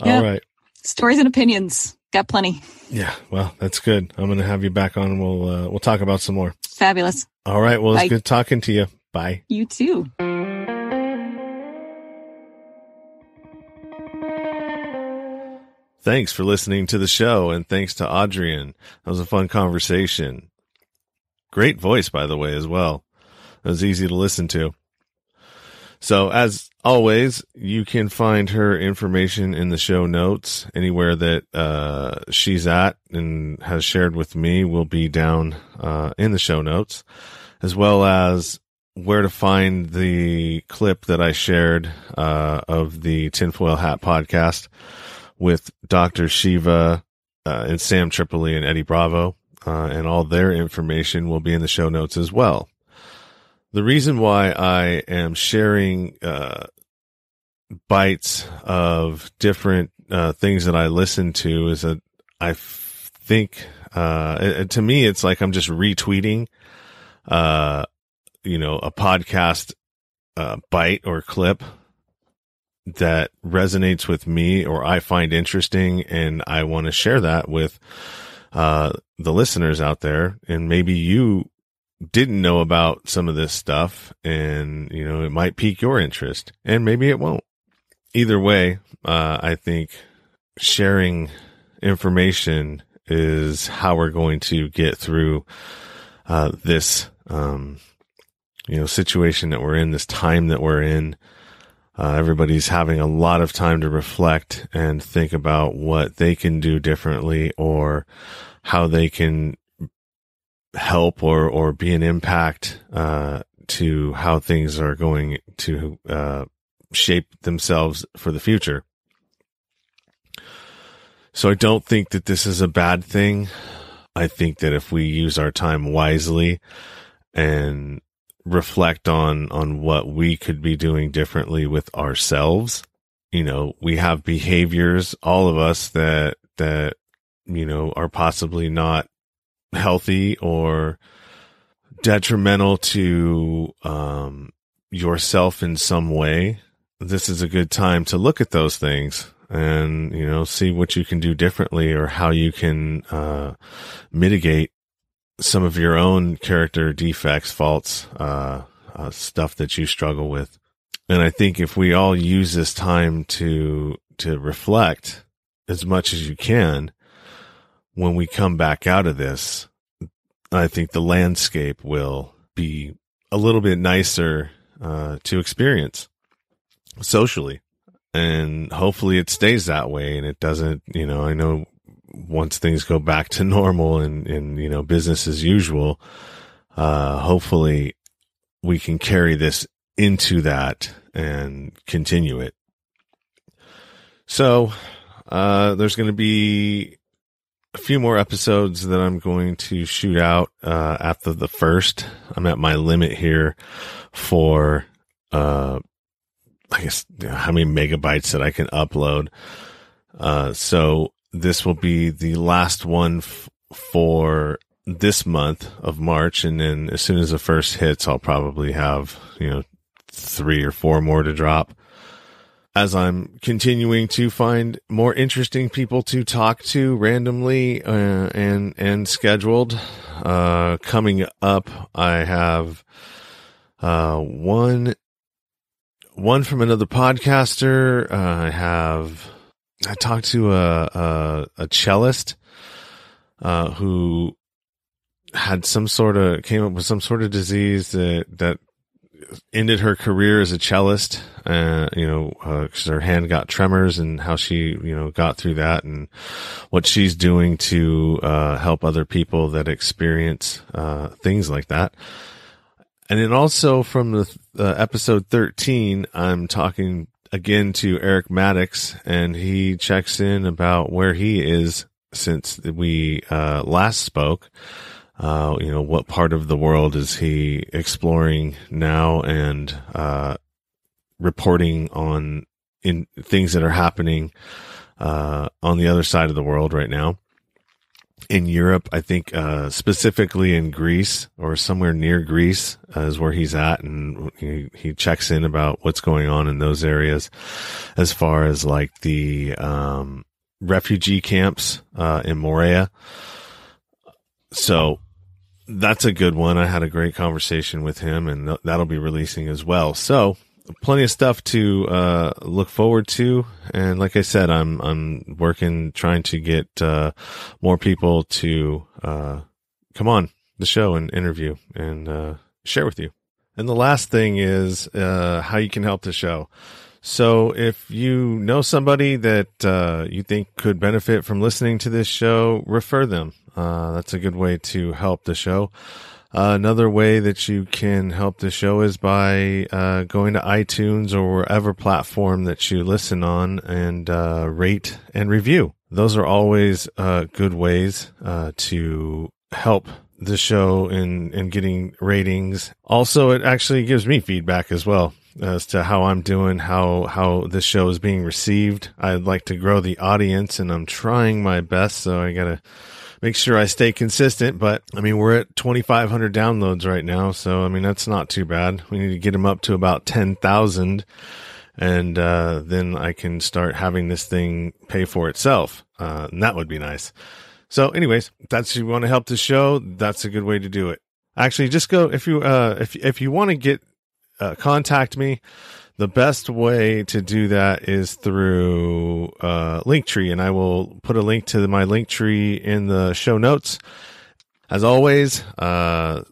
All right. Stories and opinions. Got plenty. Yeah. Well, that's good. I'm going to have you back on and we'll, uh, we'll talk about some more. Fabulous. All right. Well, it's good talking to you. Bye. You too. Thanks for listening to the show and thanks to Adrian. That was a fun conversation. Great voice, by the way, as well. It was easy to listen to. So as always, you can find her information in the show notes. Anywhere that uh, she's at and has shared with me will be down uh, in the show notes, as well as where to find the clip that I shared uh, of the Tinfoil Hat podcast with Dr. Shiva uh, and Sam Tripoli and Eddie Bravo. Uh, and all their information will be in the show notes as well. The reason why I am sharing uh, bites of different uh, things that I listen to is that I f- think, uh, it, to me, it's like I'm just retweeting, uh, you know, a podcast, uh, bite or clip that resonates with me or I find interesting. And I want to share that with, uh, the listeners out there. And maybe you didn't know about some of this stuff and, you know, it might pique your interest and maybe it won't either way, uh, I think sharing information is how we're going to get through uh, this, um, you know, situation that we're in, this time that we're in. Uh, everybody's having a lot of time to reflect and think about what they can do differently or how they can help or, or be an impact, uh, to how things are going to, uh, shape themselves for the future. So I don't think that this is a bad thing. I think that if we use our time wisely and reflect on, on what we could be doing differently with ourselves, you know, we have behaviors, all of us that, that, you know, are possibly not healthy or detrimental to, um, yourself in some way this is a good time to look at those things and, you know, see what you can do differently or how you can, uh, mitigate some of your own character defects, faults, uh, uh, stuff that you struggle with. And I think if we all use this time to, to reflect as much as you can, when we come back out of this, I think the landscape will be a little bit nicer uh, to experience socially. And hopefully it stays that way and it doesn't, you know, I know once things go back to normal and, and, you know, business as usual, uh, hopefully we can carry this into that and continue it. So, uh, there's going to be a few more episodes that I'm going to shoot out, uh, after the first. I'm at my limit here for, uh, I guess you know, how many megabytes that I can upload. Uh, so this will be the last one f- for this month of March. And then as soon as the first hits, I'll probably have, you know, three or four more to drop as I'm continuing to find more interesting people to talk to randomly uh, and and scheduled. Uh, coming up, I have uh, one one from another podcaster. Uh, I have I talked to a a, a cellist uh, who had some sort of came up with some sort of disease that that ended her career as a cellist. Uh, you know, because uh, her hand got tremors, and how she you know got through that, and what she's doing to uh, help other people that experience uh, things like that. And then also from the uh, episode 13, I'm talking again to Eric Maddox, and he checks in about where he is since we uh, last spoke. Uh, you know, what part of the world is he exploring now and uh, reporting on in things that are happening uh, on the other side of the world right now? in Europe, I think uh, specifically in Greece or somewhere near Greece uh, is where he's at, and he, he checks in about what's going on in those areas, as far as like the um, refugee camps uh, in Moria. So that's a good one. I had a great conversation with him, and that'll be releasing as well. So plenty of stuff to uh, look forward to. And like I said, I'm I'm working trying to get uh, more people to uh, come on the show and interview and uh, share with you. And the last thing is uh, how you can help the show. So if you know somebody that uh, you think could benefit from listening to this show, refer them. That's a good way to help the show. Uh, another way that you can help the show is by uh, going to iTunes or wherever platform that you listen on and uh, rate and review. Those are always uh, good ways uh, to help the show in, in getting ratings. Also, it actually gives me feedback as well as to how I'm doing, how how this show is being received. I'd like to grow the audience, and I'm trying my best. So I gotta make sure I stay consistent. But I mean, we're at 2,500 downloads right now. So, I mean, that's not too bad. We need to get them up to about 10,000 and, uh, then I can start having this thing pay for itself. Uh, and that would be nice. So anyways, that's you want to help the show. That's a good way to do it. Actually, just go if you, uh, if, if you want to get, uh, contact me, the best way to do that is through uh, Linktree, and I will put a link to my Linktree in the show notes. As always, uh,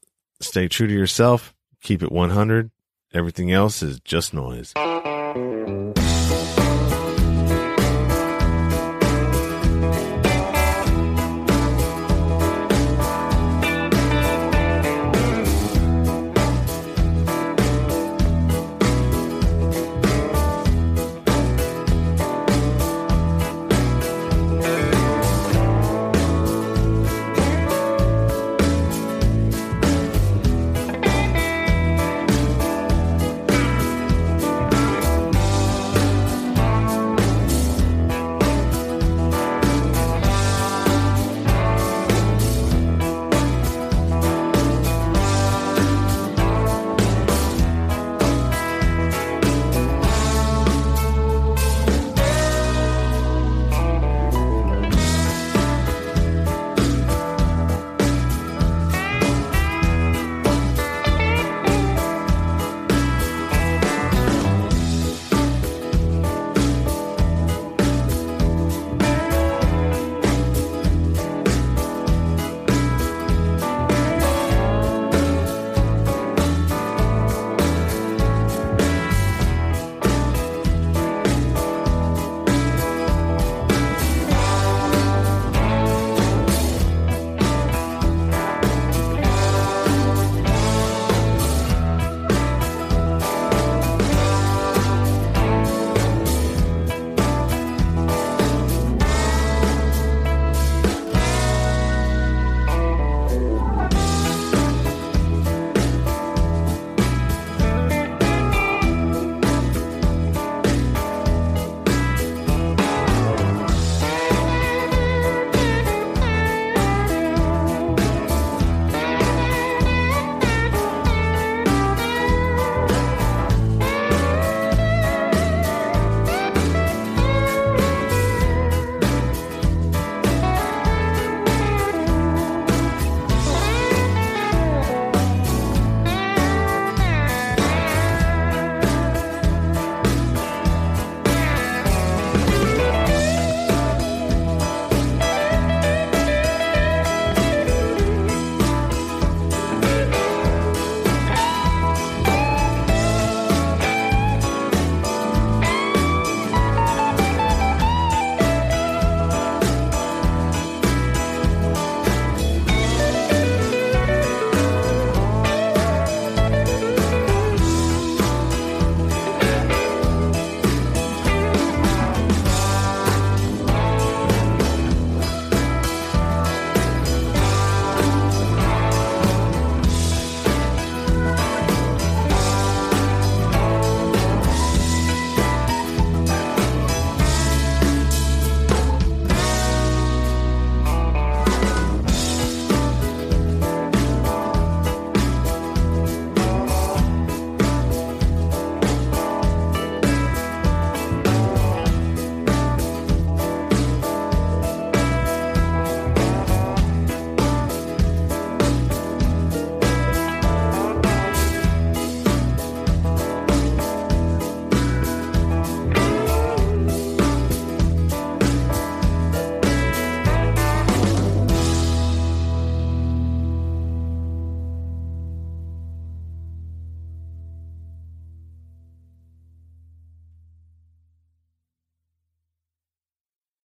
stay true to yourself, keep it 100. Everything else is just noise.